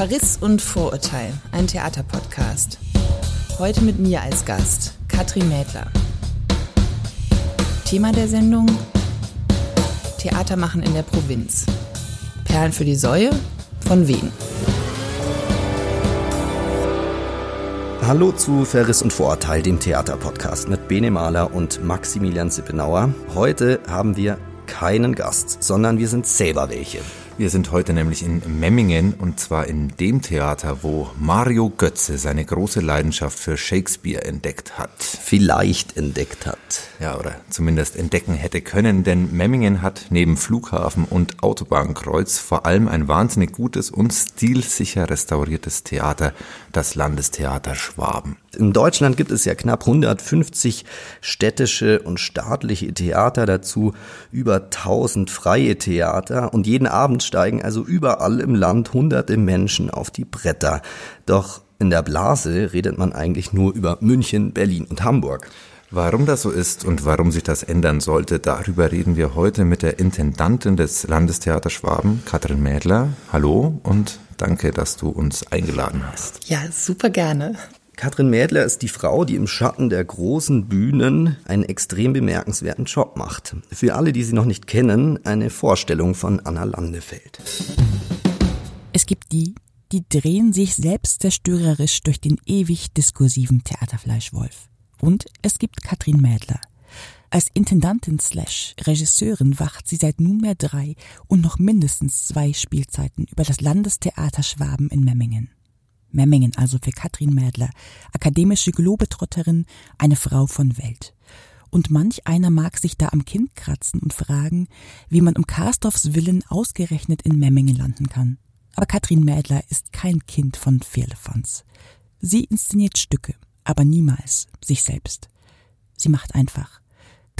Verriss und Vorurteil, ein Theaterpodcast. Heute mit mir als Gast, Katrin Mädler. Thema der Sendung: Theater machen in der Provinz. Perlen für die Säue? Von wem? Hallo zu Verriss und Vorurteil, dem Theaterpodcast mit Bene Mahler und Maximilian Sippenauer. Heute haben wir keinen Gast, sondern wir sind selber welche. Wir sind heute nämlich in Memmingen und zwar in dem Theater, wo Mario Götze seine große Leidenschaft für Shakespeare entdeckt hat. Vielleicht entdeckt hat. Ja, oder zumindest entdecken hätte können, denn Memmingen hat neben Flughafen und Autobahnkreuz vor allem ein wahnsinnig gutes und stilsicher restauriertes Theater, das Landestheater Schwaben. In Deutschland gibt es ja knapp 150 städtische und staatliche Theater, dazu über 1000 freie Theater und jeden Abend steigen also überall im Land hunderte Menschen auf die Bretter. Doch in der Blase redet man eigentlich nur über München, Berlin und Hamburg. Warum das so ist und warum sich das ändern sollte, darüber reden wir heute mit der Intendantin des Landestheaters Schwaben, Katrin Mädler. Hallo und danke, dass du uns eingeladen hast. Ja, super gerne. Katrin Mädler ist die Frau, die im Schatten der großen Bühnen einen extrem bemerkenswerten Job macht. Für alle, die sie noch nicht kennen, eine Vorstellung von Anna Landefeld. Es gibt die, die drehen sich selbst zerstörerisch durch den ewig diskursiven Theaterfleischwolf. Und es gibt Katrin Mädler. Als Intendantin slash Regisseurin wacht sie seit nunmehr drei und noch mindestens zwei Spielzeiten über das Landestheater Schwaben in Memmingen. Memmingen also für Katrin Mädler, akademische Globetrotterin, eine Frau von Welt. Und manch einer mag sich da am Kind kratzen und fragen, wie man um Karsdorfs Willen ausgerechnet in Memmingen landen kann. Aber Katrin Mädler ist kein Kind von Firlefanz. Sie inszeniert Stücke, aber niemals sich selbst. Sie macht einfach.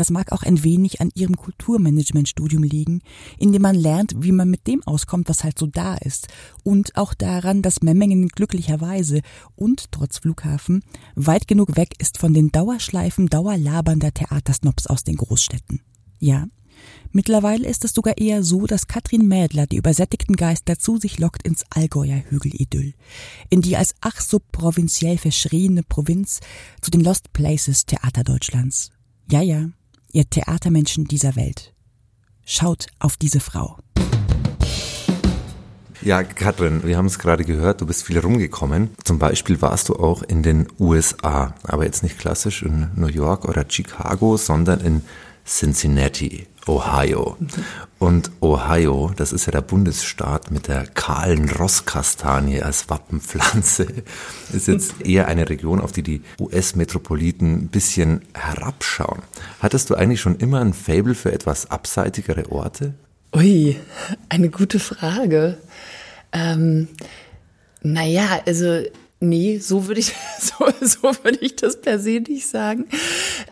Das mag auch ein wenig an ihrem Kulturmanagementstudium liegen, in dem man lernt, wie man mit dem auskommt, was halt so da ist. Und auch daran, dass Memmingen glücklicherweise und trotz Flughafen weit genug weg ist von den Dauerschleifen dauerlabernder Theatersnobs aus den Großstädten. Ja, Mittlerweile ist es sogar eher so, dass Katrin Mädler die übersättigten Geister zu sich lockt ins Allgäuer Hügelidyll, in die als ach so provinziell verschriene Provinz zu den Lost Places Theater Deutschlands. Ja, ja, ihr Theatermenschen dieser Welt. Schaut auf diese Frau. Ja, Katrin, wir haben es gerade gehört, du bist viel rumgekommen. Zum Beispiel warst du auch in den USA, aber jetzt nicht klassisch in New York oder Chicago, sondern in Cincinnati, Ohio. Und Ohio, das ist ja der Bundesstaat mit der kahlen Rosskastanie als Wappenpflanze, ist jetzt eher eine Region, auf die die US-Metropoliten ein bisschen herabschauen. Hattest du eigentlich schon immer ein Fable für etwas abseitigere Orte? Ui, eine gute Frage. Ähm, naja, also Nee, so würde ich, so, so würde ich das per se nicht sagen.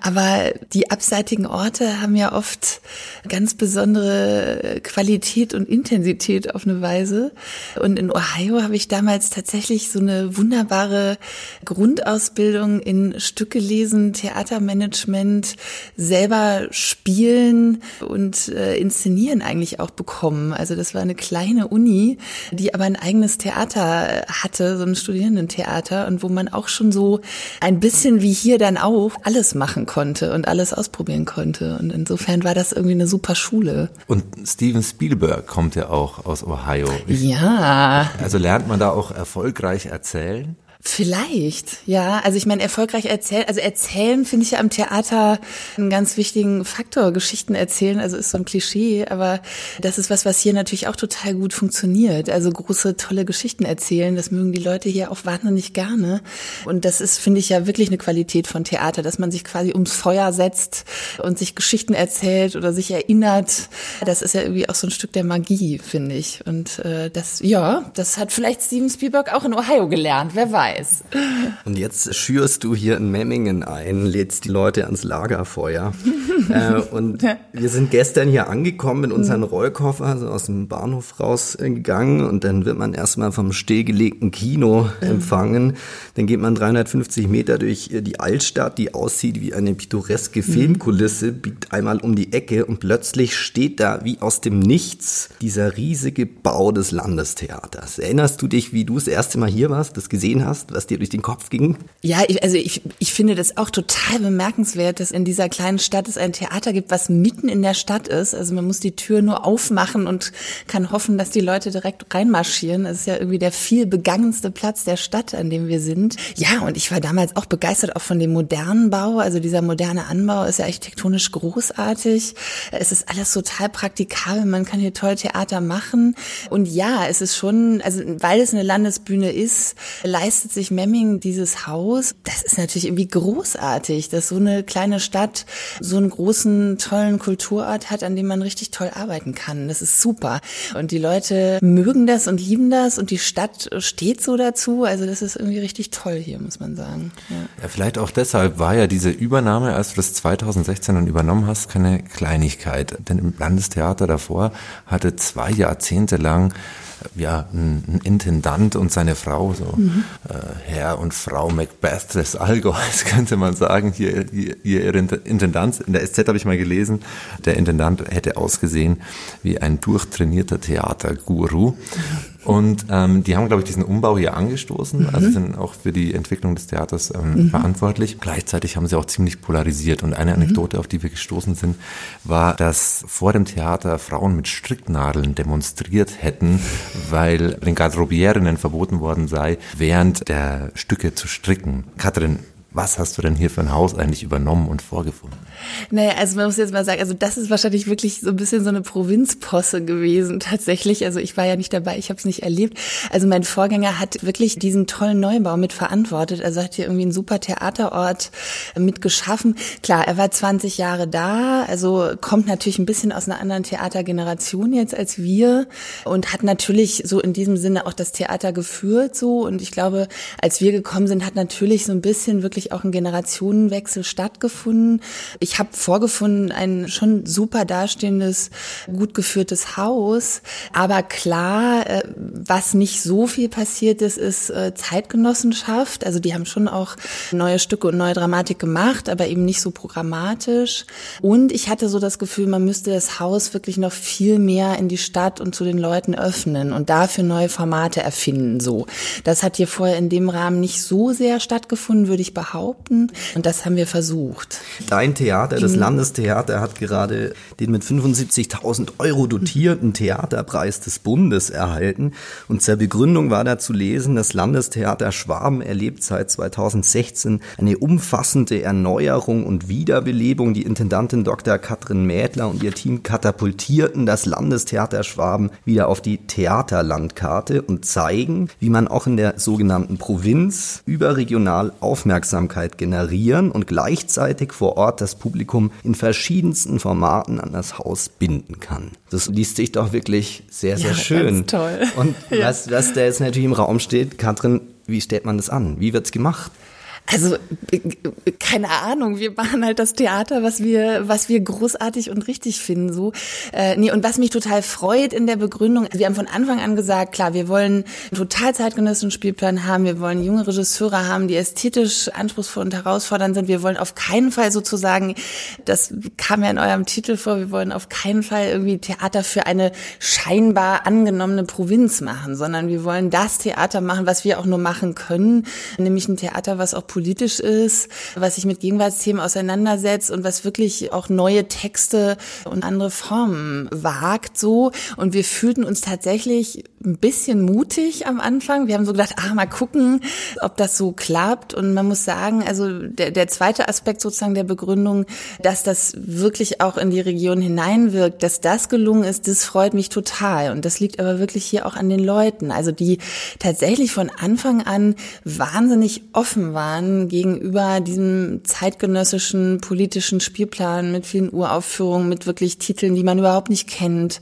Aber die abseitigen Orte haben ja oft ganz besondere Qualität und Intensität auf eine Weise. Und in Ohio habe ich damals tatsächlich so eine wunderbare Grundausbildung in Stücke lesen, Theatermanagement, selber spielen und äh, inszenieren eigentlich auch bekommen. Also das war eine kleine Uni, die aber ein eigenes Theater hatte, so ein Studierendentheater. Theater und wo man auch schon so ein bisschen wie hier dann auch alles machen konnte und alles ausprobieren konnte. Und insofern war das irgendwie eine super Schule. Und Steven Spielberg kommt ja auch aus Ohio. ja. Also lernt man da auch erfolgreich erzählen? Vielleicht, ja. Also ich meine, erfolgreich erzählen, also erzählen finde ich ja am Theater einen ganz wichtigen Faktor. Geschichten erzählen, also ist so ein Klischee, aber das ist was, was hier natürlich auch total gut funktioniert. Also große, tolle Geschichten erzählen, das mögen die Leute hier auch wahnsinnig gerne. Und das ist, finde ich, ja wirklich eine Qualität von Theater, dass man sich quasi ums Feuer setzt und sich Geschichten erzählt oder sich erinnert. Das ist ja irgendwie auch so ein Stück der Magie, finde ich. Und äh, das, ja, das hat vielleicht Steven Spielberg auch in Ohio gelernt, wer weiß. Weiß. Und jetzt schürst du hier in Memmingen ein, lädst die Leute ans Lagerfeuer. äh, und wir sind gestern hier angekommen mit unseren Rollkoffer, also aus dem Bahnhof rausgegangen und dann wird man erstmal vom stillgelegten Kino empfangen. Dann geht man 350 Meter durch die Altstadt, die aussieht wie eine pittoreske Filmkulisse, biegt einmal um die Ecke und plötzlich steht da wie aus dem Nichts dieser riesige Bau des Landestheaters. Erinnerst du dich, wie du das erste Mal hier warst, das gesehen hast, was dir durch den Kopf ging? Ja, ich, also ich, ich finde das auch total bemerkenswert, dass in dieser kleinen Stadt es ein Theater gibt, was mitten in der Stadt ist. Also man muss die Tür nur aufmachen und kann hoffen, dass die Leute direkt reinmarschieren. Es ist ja irgendwie der viel begangenste Platz der Stadt, an dem wir sind. Ja, und ich war damals auch begeistert auch von dem modernen Bau. Also dieser moderne Anbau ist ja architektonisch großartig. Es ist alles total praktikabel. Man kann hier toll Theater machen. Und ja, es ist schon, also weil es eine Landesbühne ist, leistet sich Memming dieses Haus. Das ist natürlich irgendwie großartig, dass so eine kleine Stadt so einen großen, tollen Kulturort hat, an dem man richtig toll arbeiten kann. Das ist super. Und die Leute mögen das und lieben das und die Stadt steht so dazu. Also das ist irgendwie richtig toll hier, muss man sagen. Ja. Ja, vielleicht auch deshalb war ja diese Übernahme, als du das 2016 dann übernommen hast, keine Kleinigkeit. Denn im Landestheater davor hatte zwei Jahrzehnte lang ja, ein, ein Intendant und seine Frau, so mhm. äh, Herr und Frau Macbeth des Allgäus, könnte man sagen. Hier, hier, hier ihre Intendanz, in der SZ habe ich mal gelesen, der Intendant hätte ausgesehen wie ein durchtrainierter Theaterguru. Und ähm, die haben, glaube ich, diesen Umbau hier angestoßen, mhm. also sind auch für die Entwicklung des Theaters ähm, mhm. verantwortlich. Gleichzeitig haben sie auch ziemlich polarisiert. Und eine Anekdote, mhm. auf die wir gestoßen sind, war, dass vor dem Theater Frauen mit Stricknadeln demonstriert hätten, weil den Garderobierinnen verboten worden sei, während der Stücke zu stricken. Katrin, was hast du denn hier für ein Haus eigentlich übernommen und vorgefunden? Naja, also man muss jetzt mal sagen, also das ist wahrscheinlich wirklich so ein bisschen so eine Provinzposse gewesen tatsächlich. Also ich war ja nicht dabei, ich habe es nicht erlebt. Also mein Vorgänger hat wirklich diesen tollen Neubau mit verantwortet. Also hat hier irgendwie einen super Theaterort mit geschaffen. Klar, er war 20 Jahre da, also kommt natürlich ein bisschen aus einer anderen Theatergeneration jetzt als wir und hat natürlich so in diesem Sinne auch das Theater geführt so. Und ich glaube, als wir gekommen sind, hat natürlich so ein bisschen wirklich wirklich auch ein Generationenwechsel stattgefunden. Ich habe vorgefunden, ein schon super dastehendes, gut geführtes Haus. Aber klar, äh, was nicht so viel passiert ist, ist äh, Zeitgenossenschaft. Also die haben schon auch neue Stücke und neue Dramatik gemacht, aber eben nicht so programmatisch. Und ich hatte so das Gefühl, man müsste das Haus wirklich noch viel mehr in die Stadt und zu den Leuten öffnen und dafür neue Formate erfinden. So, das hat hier vorher in dem Rahmen nicht so sehr stattgefunden, würde ich behaupten behaupten. Und das haben wir versucht. Dein Theater, das Landestheater, hat gerade den mit 75.000 Euro dotierten Theaterpreis des Bundes erhalten. Und zur Begründung war da zu lesen, das Landestheater Schwaben erlebt seit 2016 eine umfassende Erneuerung und Wiederbelebung. Die Intendantin Dr. Katrin Mädler und ihr Team katapultierten das Landestheater Schwaben wieder auf die Theaterlandkarte und zeigen, wie man auch in der sogenannten Provinz überregional aufmerksam Aufmerksamkeit generieren und gleichzeitig vor Ort das Publikum in verschiedensten Formaten an das Haus binden kann. Das liest sich doch wirklich sehr, sehr ja, schön. toll. Und ja. was, was da jetzt natürlich im Raum steht, Katrin, wie stellt man das an? Wie wird's gemacht? Also keine Ahnung, wir machen halt das Theater, was wir, was wir großartig und richtig finden. So, äh, nee, und was mich total freut in der Begründung, wir haben von Anfang an gesagt, klar, wir wollen total zeitgenössischen Spielplan haben, wir wollen junge Regisseure haben, die ästhetisch anspruchsvoll und herausfordernd sind. Wir wollen auf keinen Fall sozusagen, das kam ja in eurem Titel vor, wir wollen auf keinen Fall irgendwie Theater für eine scheinbar angenommene Provinz machen, sondern wir wollen das Theater machen, was wir auch nur machen können, nämlich ein Theater, was auch politisch ist, was sich mit Gegenwartsthemen auseinandersetzt und was wirklich auch neue Texte und andere Formen wagt so. Und wir fühlten uns tatsächlich ein bisschen mutig am Anfang. Wir haben so gedacht, ah, mal gucken, ob das so klappt. Und man muss sagen, also der, der zweite Aspekt sozusagen der Begründung, dass das wirklich auch in die Region hineinwirkt, dass das gelungen ist, das freut mich total. Und das liegt aber wirklich hier auch an den Leuten, also die tatsächlich von Anfang an wahnsinnig offen waren gegenüber diesem zeitgenössischen politischen Spielplan mit vielen Uraufführungen, mit wirklich Titeln, die man überhaupt nicht kennt,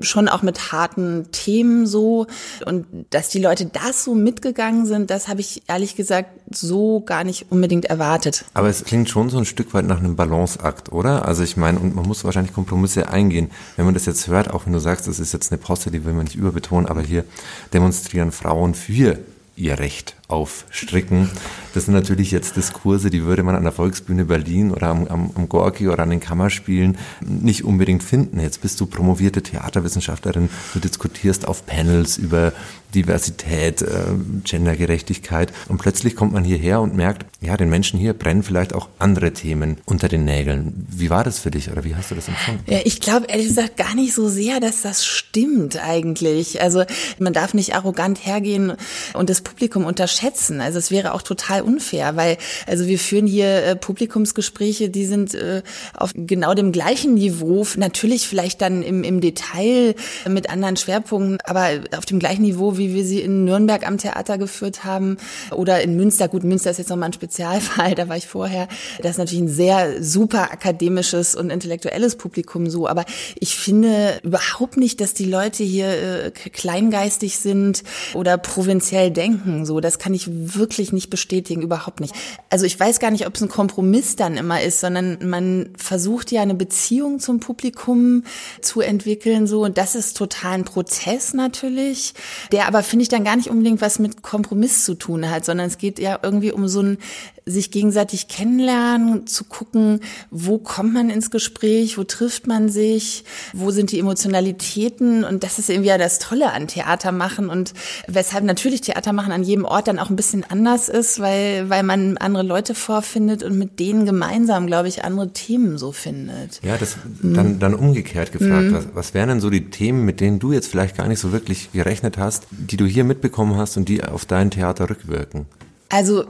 schon auch mit harten Themen so und dass die Leute das so mitgegangen sind, das habe ich ehrlich gesagt so gar nicht unbedingt erwartet. Aber es klingt schon so ein Stück weit nach einem Balanceakt, oder? Also ich meine, und man muss wahrscheinlich Kompromisse eingehen. Wenn man das jetzt hört, auch wenn du sagst, das ist jetzt eine Posse, die will man nicht überbetonen, aber hier demonstrieren Frauen für ihr Recht aufstricken. Das sind natürlich jetzt Diskurse, die würde man an der Volksbühne Berlin oder am, am, am Gorki oder an den Kammerspielen nicht unbedingt finden. Jetzt bist du promovierte Theaterwissenschaftlerin, du diskutierst auf Panels über Diversität, äh, Gendergerechtigkeit und plötzlich kommt man hierher und merkt, ja, den Menschen hier brennen vielleicht auch andere Themen unter den Nägeln. Wie war das für dich oder wie hast du das empfunden? Ja, ich glaube ehrlich gesagt gar nicht so sehr, dass das stimmt eigentlich. Also man darf nicht arrogant hergehen und das Publikum unterschätzen. Also es wäre auch total unfair, weil also wir führen hier äh, Publikumsgespräche, die sind äh, auf genau dem gleichen Niveau, natürlich vielleicht dann im, im Detail mit anderen Schwerpunkten, aber auf dem gleichen Niveau, wie wir sie in Nürnberg am Theater geführt haben oder in Münster. Gut, Münster ist jetzt nochmal ein Spezialfall, da war ich vorher. Das ist natürlich ein sehr super akademisches und intellektuelles Publikum so, aber ich finde überhaupt nicht, dass die Leute hier äh, kleingeistig sind oder provinziell denken. So, das kann ich wirklich nicht bestätigen, überhaupt nicht. Also ich weiß gar nicht, ob es ein Kompromiss dann immer ist, sondern man versucht ja eine Beziehung zum Publikum zu entwickeln, so und das ist total ein Prozess natürlich, der aber finde ich dann gar nicht unbedingt was mit Kompromiss zu tun hat, sondern es geht ja irgendwie um so ein sich gegenseitig kennenlernen, zu gucken, wo kommt man ins Gespräch, wo trifft man sich, wo sind die Emotionalitäten und das ist irgendwie ja das Tolle an Theater machen und weshalb natürlich Theater machen an jedem Ort dann auch ein bisschen anders ist, weil, weil man andere Leute vorfindet und mit denen gemeinsam, glaube ich, andere Themen so findet. Ja, das dann, dann umgekehrt gefragt, mhm. was, was wären denn so die Themen, mit denen du jetzt vielleicht gar nicht so wirklich gerechnet hast, die du hier mitbekommen hast und die auf dein Theater rückwirken? Also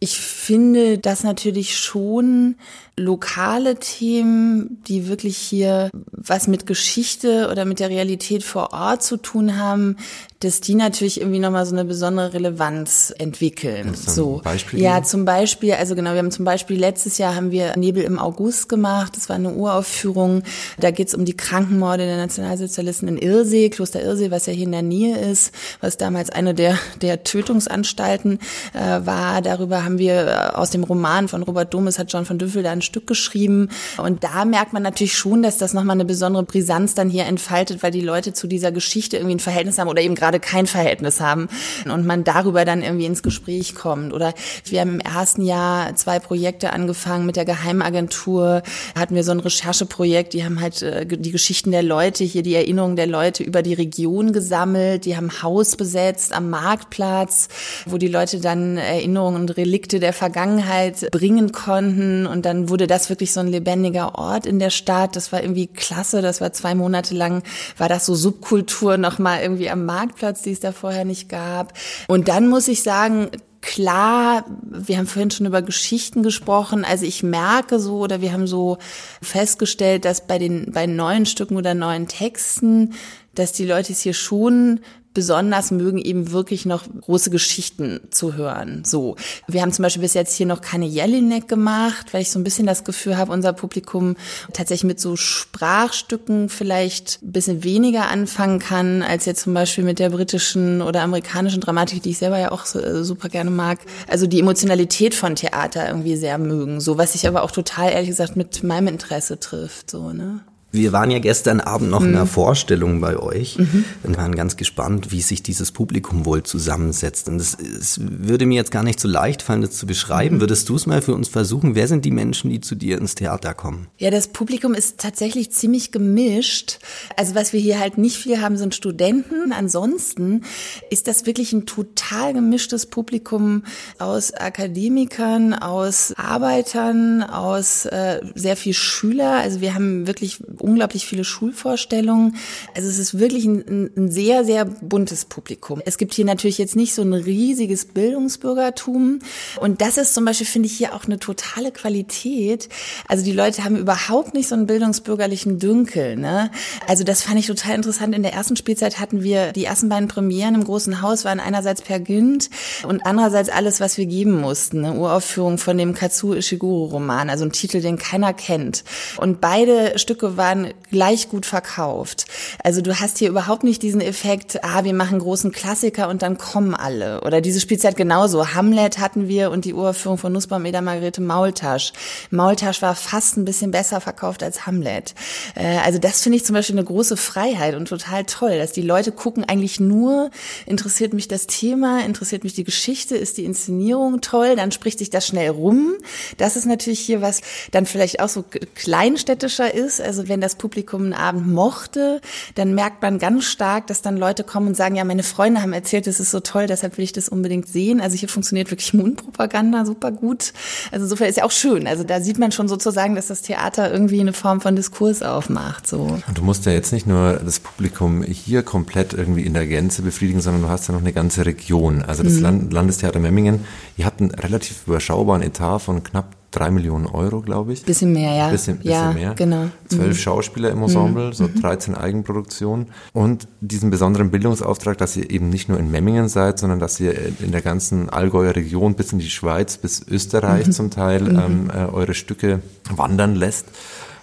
ich finde das natürlich schon lokale Themen, die wirklich hier was mit Geschichte oder mit der Realität vor Ort zu tun haben, dass die natürlich irgendwie nochmal so eine besondere Relevanz entwickeln. So. Beispiel ja, zum Beispiel, also genau, wir haben zum Beispiel letztes Jahr haben wir Nebel im August gemacht. Das war eine Uraufführung. Da geht's um die Krankenmorde der Nationalsozialisten in Irsee, Kloster Irsee, was ja hier in der Nähe ist, was damals eine der, der Tötungsanstalten äh, war. Darüber haben wir äh, aus dem Roman von Robert Domes hat John von Düffel da ein Stück geschrieben. Und da merkt man natürlich schon, dass das nochmal eine besondere Brisanz dann hier entfaltet, weil die Leute zu dieser Geschichte irgendwie ein Verhältnis haben oder eben gerade kein Verhältnis haben und man darüber dann irgendwie ins Gespräch kommt. Oder wir haben im ersten Jahr zwei Projekte angefangen mit der Geheimagentur, hatten wir so ein Rechercheprojekt, die haben halt äh, die Geschichten der Leute, hier die Erinnerungen der Leute über die Region gesammelt, die haben Haus besetzt am Marktplatz, wo die Leute dann Erinnerungen und Relikte der Vergangenheit bringen konnten und dann wurde das wirklich so ein lebendiger Ort in der Stadt. Das war irgendwie klasse. Das war zwei Monate lang, war das so Subkultur nochmal irgendwie am Marktplatz, die es da vorher nicht gab. Und dann muss ich sagen, klar, wir haben vorhin schon über Geschichten gesprochen. Also ich merke so oder wir haben so festgestellt, dass bei den bei neuen Stücken oder neuen Texten, dass die Leute es hier schon besonders mögen eben wirklich noch große Geschichten zu hören. So, wir haben zum Beispiel bis jetzt hier noch keine Jelinek gemacht, weil ich so ein bisschen das Gefühl habe, unser Publikum tatsächlich mit so Sprachstücken vielleicht ein bisschen weniger anfangen kann, als jetzt zum Beispiel mit der britischen oder amerikanischen Dramatik, die ich selber ja auch äh, super gerne mag. Also die Emotionalität von Theater irgendwie sehr mögen. So, was sich aber auch total ehrlich gesagt mit meinem Interesse trifft. So, ne? Wir waren ja gestern Abend noch mhm. in einer Vorstellung bei euch mhm. und waren ganz gespannt, wie sich dieses Publikum wohl zusammensetzt. Und es, es würde mir jetzt gar nicht so leicht fallen, das zu beschreiben. Mhm. Würdest du es mal für uns versuchen? Wer sind die Menschen, die zu dir ins Theater kommen? Ja, das Publikum ist tatsächlich ziemlich gemischt. Also was wir hier halt nicht viel haben, sind Studenten. Ansonsten ist das wirklich ein total gemischtes Publikum aus Akademikern, aus Arbeitern, aus äh, sehr viel Schüler. Also wir haben wirklich unglaublich viele Schulvorstellungen. Also es ist wirklich ein, ein sehr, sehr buntes Publikum. Es gibt hier natürlich jetzt nicht so ein riesiges Bildungsbürgertum. Und das ist zum Beispiel, finde ich, hier auch eine totale Qualität. Also die Leute haben überhaupt nicht so einen bildungsbürgerlichen Dünkel. Ne? Also das fand ich total interessant. In der ersten Spielzeit hatten wir die ersten beiden Premieren im großen Haus, waren einerseits Per Günd und andererseits alles, was wir geben mussten. Eine Uraufführung von dem Katsuo Ishiguro Roman, also ein Titel, den keiner kennt. Und beide Stücke waren waren gleich gut verkauft. Also du hast hier überhaupt nicht diesen Effekt, ah, wir machen großen Klassiker und dann kommen alle. Oder diese Spielzeit genauso. Hamlet hatten wir und die Uraufführung von Nussbaum, Eda Margarete Maultasch. Maultasch war fast ein bisschen besser verkauft als Hamlet. Äh, also das finde ich zum Beispiel eine große Freiheit und total toll, dass die Leute gucken eigentlich nur, interessiert mich das Thema, interessiert mich die Geschichte, ist die Inszenierung toll, dann spricht sich das schnell rum. Das ist natürlich hier was dann vielleicht auch so kleinstädtischer ist. Also wenn das Publikum einen Abend mochte, dann merkt man ganz stark, dass dann Leute kommen und sagen, ja, meine Freunde haben erzählt, es ist so toll, deshalb will ich das unbedingt sehen. Also hier funktioniert wirklich Mundpropaganda super gut. Also insofern ist ja auch schön. Also da sieht man schon sozusagen, dass das Theater irgendwie eine Form von Diskurs aufmacht. So. Und du musst ja jetzt nicht nur das Publikum hier komplett irgendwie in der Gänze befriedigen, sondern du hast ja noch eine ganze Region. Also das mhm. Landestheater Memmingen, ihr habt einen relativ überschaubaren Etat von knapp drei Millionen Euro, glaube ich. Bisschen mehr, ja. Bisschen, bisschen ja, mehr. Genau. Zwölf mhm. Schauspieler im Ensemble, mhm. so 13 Eigenproduktionen. Und diesen besonderen Bildungsauftrag, dass ihr eben nicht nur in Memmingen seid, sondern dass ihr in der ganzen Allgäuer Region bis in die Schweiz, bis Österreich mhm. zum Teil mhm. ähm, äh, eure Stücke wandern lässt.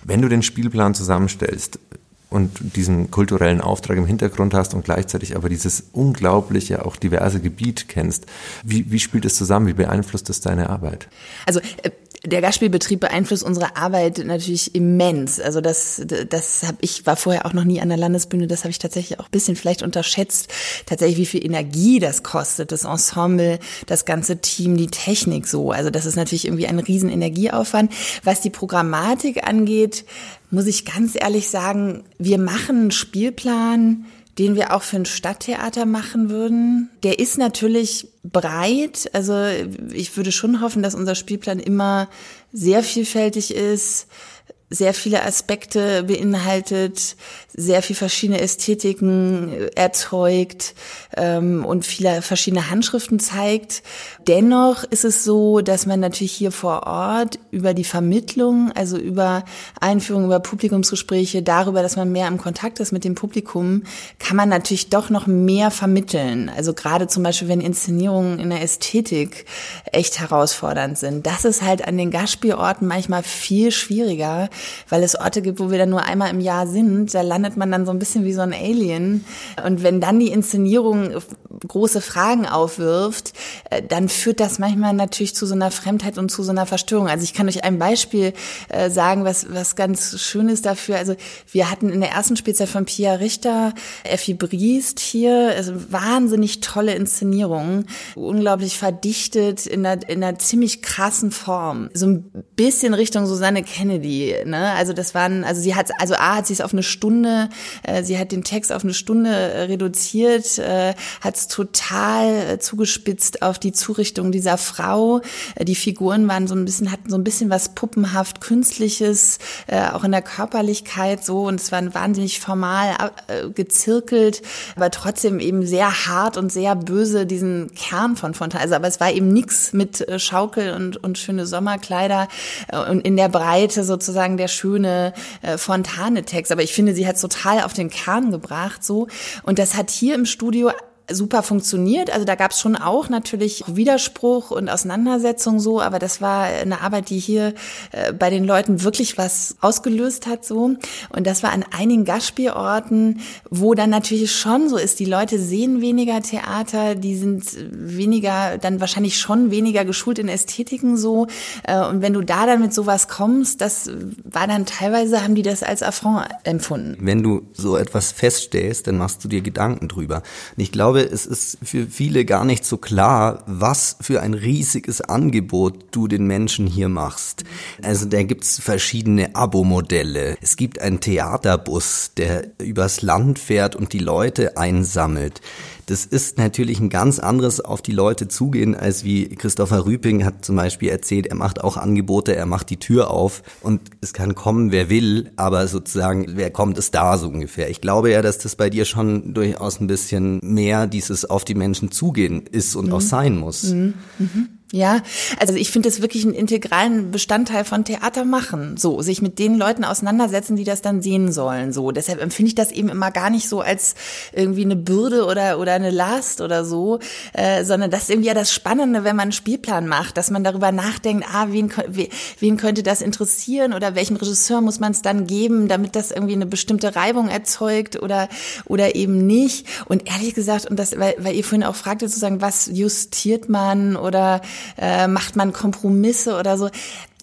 Wenn du den Spielplan zusammenstellst, und diesen kulturellen Auftrag im Hintergrund hast und gleichzeitig aber dieses unglaubliche, auch diverse Gebiet kennst. Wie, wie spielt es zusammen? Wie beeinflusst es deine Arbeit? Also äh, der Gastspielbetrieb beeinflusst unsere Arbeit natürlich immens. Also das, das habe ich war vorher auch noch nie an der Landesbühne. Das habe ich tatsächlich auch ein bisschen vielleicht unterschätzt. Tatsächlich, wie viel Energie das kostet, das Ensemble, das ganze Team, die Technik so. Also das ist natürlich irgendwie ein riesen Energieaufwand. Was die Programmatik angeht, muss ich ganz ehrlich sagen, wir machen einen Spielplan, den wir auch für ein Stadttheater machen würden. Der ist natürlich breit. Also ich würde schon hoffen, dass unser Spielplan immer sehr vielfältig ist, sehr viele Aspekte beinhaltet, sehr viel verschiedene Ästhetiken erzeugt ähm, und viele verschiedene Handschriften zeigt. Dennoch ist es so, dass man natürlich hier vor Ort über die Vermittlung, also über Einführung, über Publikumsgespräche, darüber, dass man mehr im Kontakt ist mit dem Publikum, kann man natürlich doch noch mehr vermitteln. Also gerade zum Beispiel, wenn Inszenierungen in der Ästhetik echt herausfordernd sind. Das ist halt an den Gastspielorten manchmal viel schwieriger, weil es Orte gibt, wo wir dann nur einmal im Jahr sind. Da landet man dann so ein bisschen wie so ein Alien. Und wenn dann die Inszenierung große Fragen aufwirft, äh, dann führt das manchmal natürlich zu so einer Fremdheit und zu so einer Verstörung. Also ich kann euch ein Beispiel äh, sagen, was, was ganz schön ist dafür. Also wir hatten in der ersten Spielzeit von Pia Richter, Effi Briest hier, also wahnsinnig tolle Inszenierungen, unglaublich verdichtet in einer, in einer ziemlich krassen Form. So ein bisschen Richtung Susanne Kennedy, ne? Also das waren, also sie hat, also A hat sie es auf eine Stunde, äh, sie hat den Text auf eine Stunde reduziert, äh, hat es total zugespitzt auf die Zurichtung dieser Frau. Äh, die Figuren waren so ein bisschen, hatten so ein bisschen was puppenhaft Künstliches, äh, auch in der Körperlichkeit so. Und es war wahnsinnig formal äh, gezirkelt, aber trotzdem eben sehr hart und sehr böse diesen Kern von Fontane. Also, aber es war eben nichts mit äh, Schaukel und, und schöne Sommerkleider äh, und in der Breite sozusagen der schöne äh, Fontane-Text. Aber ich finde, sie hat total auf den Kern gebracht so. Und das hat hier im Studio super funktioniert. Also da gab es schon auch natürlich Widerspruch und Auseinandersetzung so, aber das war eine Arbeit, die hier äh, bei den Leuten wirklich was ausgelöst hat so. Und das war an einigen Gastspielorten, wo dann natürlich schon so ist, die Leute sehen weniger Theater, die sind weniger, dann wahrscheinlich schon weniger geschult in Ästhetiken so. Äh, und wenn du da dann mit sowas kommst, das war dann teilweise, haben die das als Affront empfunden. Wenn du so etwas feststellst, dann machst du dir Gedanken drüber. Und ich glaube, glaube, es ist für viele gar nicht so klar, was für ein riesiges Angebot du den Menschen hier machst. Also da gibt's verschiedene Abo-Modelle. Es gibt einen Theaterbus, der übers Land fährt und die Leute einsammelt. Das ist natürlich ein ganz anderes auf die Leute zugehen, als wie Christopher Rüping hat zum Beispiel erzählt, er macht auch Angebote, er macht die Tür auf und es kann kommen, wer will, aber sozusagen, wer kommt, ist da so ungefähr. Ich glaube ja, dass das bei dir schon durchaus ein bisschen mehr dieses auf die Menschen zugehen ist und mhm. auch sein muss. Mhm. Mhm. Ja, also ich finde das wirklich einen integralen Bestandteil von Theater machen. So, sich mit den Leuten auseinandersetzen, die das dann sehen sollen. So, deshalb empfinde ich das eben immer gar nicht so als irgendwie eine Bürde oder oder eine Last oder so, äh, sondern das ist irgendwie ja das Spannende, wenn man einen Spielplan macht, dass man darüber nachdenkt, ah, wen, wen könnte das interessieren oder welchem Regisseur muss man es dann geben, damit das irgendwie eine bestimmte Reibung erzeugt oder oder eben nicht. Und ehrlich gesagt, und das, weil, weil ihr vorhin auch fragte, sozusagen, was justiert man oder äh, macht man Kompromisse oder so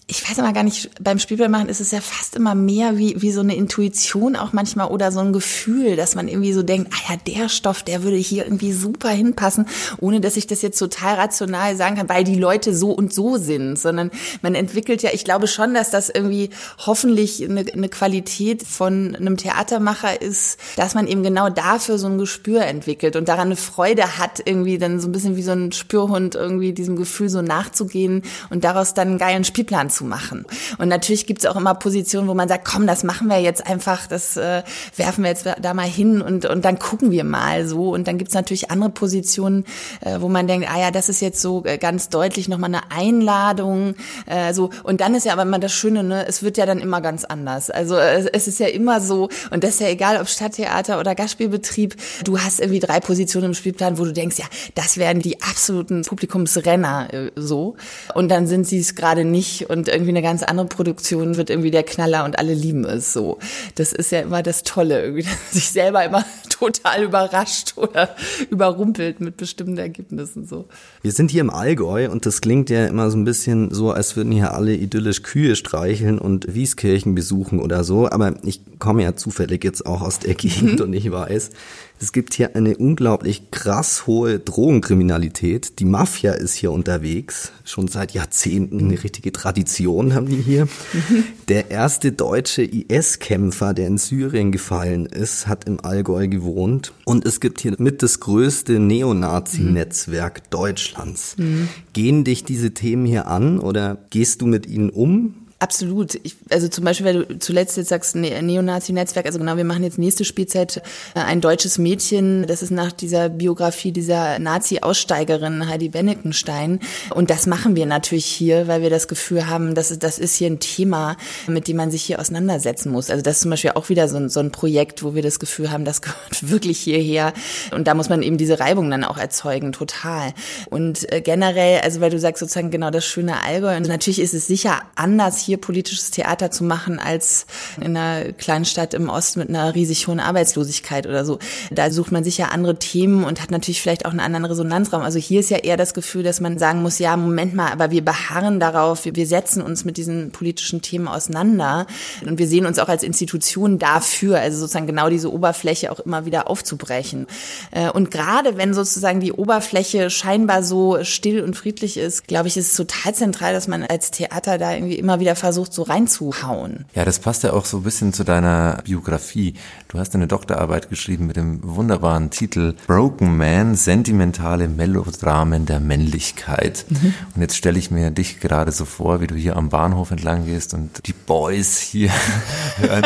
ich weiß immer gar nicht, beim Spielplan machen ist es ja fast immer mehr wie, wie so eine Intuition auch manchmal oder so ein Gefühl, dass man irgendwie so denkt, ah ja, der Stoff, der würde hier irgendwie super hinpassen, ohne dass ich das jetzt total rational sagen kann, weil die Leute so und so sind, sondern man entwickelt ja, ich glaube schon, dass das irgendwie hoffentlich eine, eine Qualität von einem Theatermacher ist, dass man eben genau dafür so ein Gespür entwickelt und daran eine Freude hat, irgendwie dann so ein bisschen wie so ein Spürhund irgendwie diesem Gefühl so nachzugehen und daraus dann einen geilen Spielplan zu machen. Und natürlich gibt es auch immer Positionen, wo man sagt, komm, das machen wir jetzt einfach, das äh, werfen wir jetzt da mal hin und, und dann gucken wir mal so. Und dann gibt es natürlich andere Positionen, äh, wo man denkt, ah ja, das ist jetzt so äh, ganz deutlich nochmal eine Einladung. Äh, so. Und dann ist ja aber immer das Schöne, ne, es wird ja dann immer ganz anders. Also äh, es ist ja immer so, und das ist ja egal, ob Stadttheater oder Gastspielbetrieb, du hast irgendwie drei Positionen im Spielplan, wo du denkst, ja, das wären die absoluten Publikumsrenner äh, so. Und dann sind sie es gerade nicht. Und und irgendwie eine ganz andere Produktion wird irgendwie der Knaller und alle lieben es so. Das ist ja immer das Tolle, irgendwie, dass sich selber immer total überrascht oder überrumpelt mit bestimmten Ergebnissen so. Wir sind hier im Allgäu und das klingt ja immer so ein bisschen so, als würden hier alle idyllisch Kühe streicheln und Wieskirchen besuchen oder so. Aber ich komme ja zufällig jetzt auch aus der Gegend und ich weiß, es gibt hier eine unglaublich krass hohe Drogenkriminalität. Die Mafia ist hier unterwegs. Schon seit Jahrzehnten eine richtige Tradition haben die hier. Der erste deutsche IS-Kämpfer, der in Syrien gefallen ist, hat im Allgäu gewohnt. Und es gibt hier mit das größte Neonazi-Netzwerk Deutschlands. Mhm. Gehen dich diese Themen hier an oder gehst du mit ihnen um? Absolut. Ich, also zum Beispiel, weil du zuletzt jetzt sagst, ne Neonazi-Netzwerk, also genau, wir machen jetzt nächste Spielzeit äh, ein deutsches Mädchen, das ist nach dieser Biografie dieser Nazi-Aussteigerin Heidi Bennekenstein. Und das machen wir natürlich hier, weil wir das Gefühl haben, dass das ist hier ein Thema, mit dem man sich hier auseinandersetzen muss. Also das ist zum Beispiel auch wieder so ein, so ein Projekt, wo wir das Gefühl haben, das gehört wirklich hierher. Und da muss man eben diese Reibung dann auch erzeugen, total. Und äh, generell, also weil du sagst sozusagen genau das schöne Allgäu, und natürlich ist es sicher anders hier politisches Theater zu machen als in einer kleinen Stadt im Osten mit einer riesig hohen Arbeitslosigkeit oder so. Da sucht man sich ja andere Themen und hat natürlich vielleicht auch einen anderen Resonanzraum. Also hier ist ja eher das Gefühl, dass man sagen muss, ja, Moment mal, aber wir beharren darauf, wir setzen uns mit diesen politischen Themen auseinander und wir sehen uns auch als Institution dafür, also sozusagen genau diese Oberfläche auch immer wieder aufzubrechen. Äh, und gerade wenn sozusagen die Oberfläche scheinbar so still und friedlich ist, glaube ich, ist es total zentral, dass man als Theater da irgendwie immer wieder versucht, so reinzuhauen. Ja, das passt ja auch so ein bisschen zu deiner Biografie. Du hast eine Doktorarbeit geschrieben mit dem wunderbaren Titel Broken Man, sentimentale Melodramen der Männlichkeit. Mhm. Und jetzt stelle ich mir dich gerade so vor, wie du hier am Bahnhof entlang gehst und die Boys hier hören.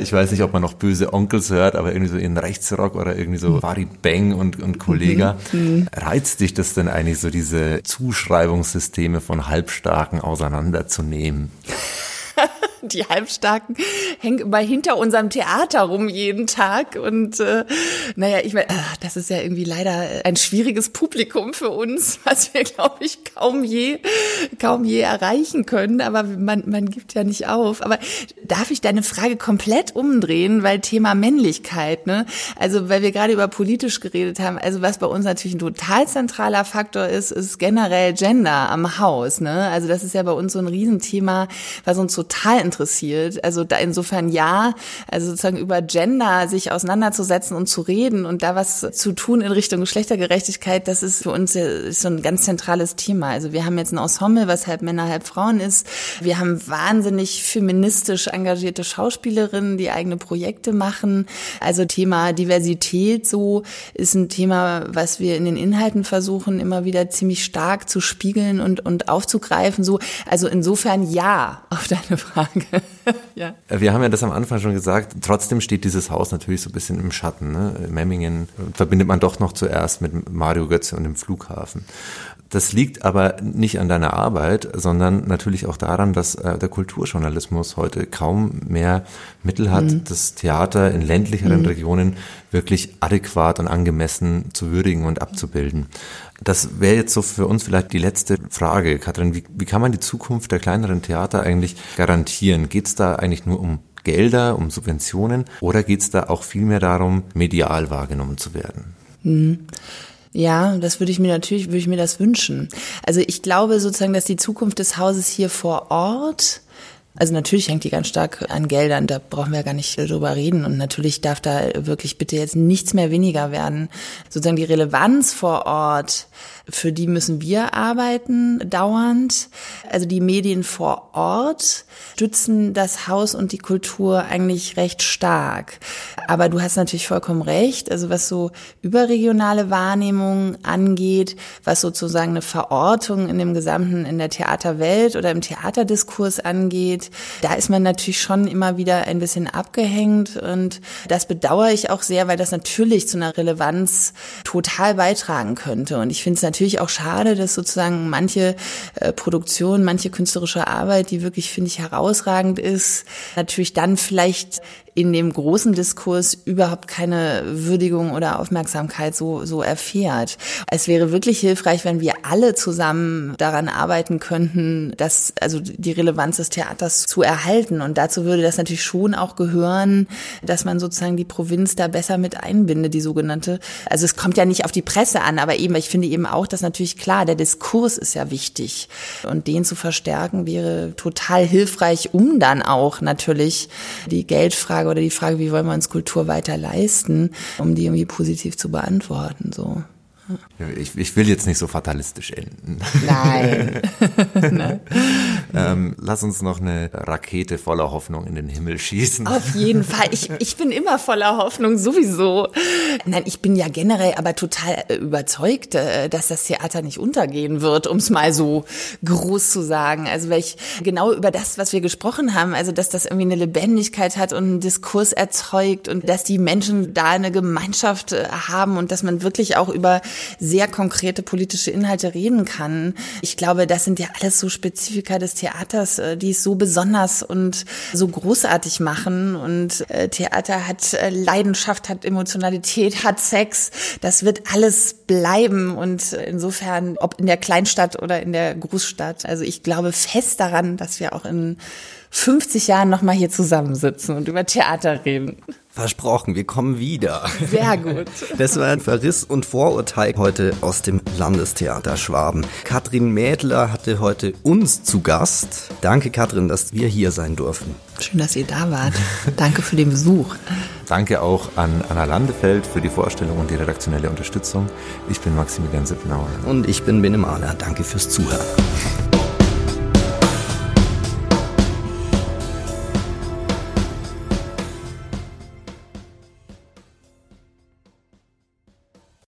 Ich weiß nicht, ob man noch böse Onkels hört, aber irgendwie so in Rechtsrock oder irgendwie so Wari Bang und, und Kollega. Mhm. mhm. Reizt dich das denn eigentlich so, diese Zuschreibungssysteme von Halbstarken auseinanderzunehmen? die Halbstarken hängen immer hinter unserem Theater rum jeden Tag. Und äh, naja, ich meine, das ist ja irgendwie leider ein schwieriges Publikum für uns, was wir, glaube ich, kaum je, kaum je erreichen können. Aber man, man gibt ja nicht auf. Aber darf ich deine Frage komplett umdrehen, weil Thema Männlichkeit, ne? Also, weil wir gerade über politisch geredet haben, also was bei uns natürlich ein total zentraler Faktor ist, ist generell Gender am Haus, ne? Also das ist ja bei uns so ein Riesenthema, was uns total interessiert. Also da insofern ja, also sozusagen über Gender sich auseinanderzusetzen und zu reden und da was zu tun in Richtung Geschlechtergerechtigkeit, das ist für uns so ein ganz zentrales Thema. Also wir haben jetzt ein Ensemble, was halb Männer, halb Frauen ist. Wir haben wahnsinnig feministisch engagierte Schauspielerinnen, die eigene Projekte machen. Also Thema Diversität so ist ein Thema, was wir in den Inhalten versuchen, immer wieder ziemlich stark zu spiegeln und, und aufzugreifen. So, also insofern ja auf deine Frage. Danke. ja. Wir haben ja das am Anfang schon gesagt, trotzdem steht dieses Haus natürlich so ein bisschen im Schatten. Ne? Memmingen verbindet man doch noch zuerst mit Mario Götze und dem Flughafen. Das liegt aber nicht an deiner Arbeit, sondern natürlich auch daran, dass äh, der Kulturjournalismus heute kaum mehr Mittel hat, mhm. das Theater in ländlicheren mhm. Regionen wirklich adäquat und angemessen zu würdigen und abzubilden. Das wäre jetzt so für uns vielleicht die letzte Frage, Katrin. Wie, wie kann man die Zukunft der kleineren Theater eigentlich garantieren? Geht es da eigentlich nur um Gelder, um Subventionen oder geht es da auch vielmehr darum, medial wahrgenommen zu werden? Mhm. Ja, das würde ich mir natürlich, würde ich mir das wünschen. Also ich glaube sozusagen, dass die Zukunft des Hauses hier vor Ort also natürlich hängt die ganz stark an Geldern, da brauchen wir ja gar nicht drüber reden. Und natürlich darf da wirklich bitte jetzt nichts mehr weniger werden. Sozusagen die Relevanz vor Ort, für die müssen wir arbeiten, dauernd. Also die Medien vor Ort stützen das Haus und die Kultur eigentlich recht stark. Aber du hast natürlich vollkommen recht. Also was so überregionale Wahrnehmung angeht, was sozusagen eine Verortung in dem gesamten, in der Theaterwelt oder im Theaterdiskurs angeht, da ist man natürlich schon immer wieder ein bisschen abgehängt und das bedauere ich auch sehr, weil das natürlich zu einer Relevanz total beitragen könnte. Und ich finde es natürlich auch schade, dass sozusagen manche äh, Produktion, manche künstlerische Arbeit, die wirklich, finde ich, herausragend ist, natürlich dann vielleicht in dem großen Diskurs überhaupt keine Würdigung oder Aufmerksamkeit so, so erfährt. Es wäre wirklich hilfreich, wenn wir alle zusammen daran arbeiten könnten, dass, also die Relevanz des Theaters zu erhalten. Und dazu würde das natürlich schon auch gehören, dass man sozusagen die Provinz da besser mit einbindet, die sogenannte. Also es kommt ja nicht auf die Presse an, aber eben, ich finde eben auch, dass natürlich klar, der Diskurs ist ja wichtig. Und den zu verstärken wäre total hilfreich, um dann auch natürlich die Geldfrage Frage oder die Frage, wie wollen wir uns Kultur weiter leisten, um die irgendwie positiv zu beantworten, so. Ich, ich, will jetzt nicht so fatalistisch enden. Nein. Nein. ähm, lass uns noch eine Rakete voller Hoffnung in den Himmel schießen. Auf jeden Fall. Ich, ich bin immer voller Hoffnung, sowieso. Nein, ich bin ja generell aber total äh, überzeugt, äh, dass das Theater nicht untergehen wird, um es mal so groß zu sagen. Also weil ich genau über das, was wir gesprochen haben, also dass das irgendwie eine Lebendigkeit hat und einen Diskurs erzeugt und dass die Menschen da eine Gemeinschaft äh, haben und dass man wirklich auch über sehr konkrete politische Inhalte reden kann. Ich glaube, das sind ja alles so Spezifika des Theaters, äh, die es so besonders und so großartig machen. Und äh, Theater hat äh, Leidenschaft, hat Emotionalität, hat Sex. Das wird alles bleiben. Und insofern, ob in der Kleinstadt oder in der Großstadt. Also ich glaube fest daran, dass wir auch in 50 Jahren nochmal hier zusammensitzen und über Theater reden. Versprochen, wir kommen wieder. Sehr gut. Das war ein Verriss und Vorurteil heute aus dem Landestheater Schwaben. Katrin Mädler hatte heute uns zu Gast. Danke, Katrin, dass wir hier sein durften. Schön, dass ihr da wart. Danke für den Besuch. Danke auch an Anna Landefeld für die Vorstellung und die redaktionelle Unterstützung. Ich bin Maximilian Sippenauer. Und ich bin Bene Mahler. Danke fürs Zuhören.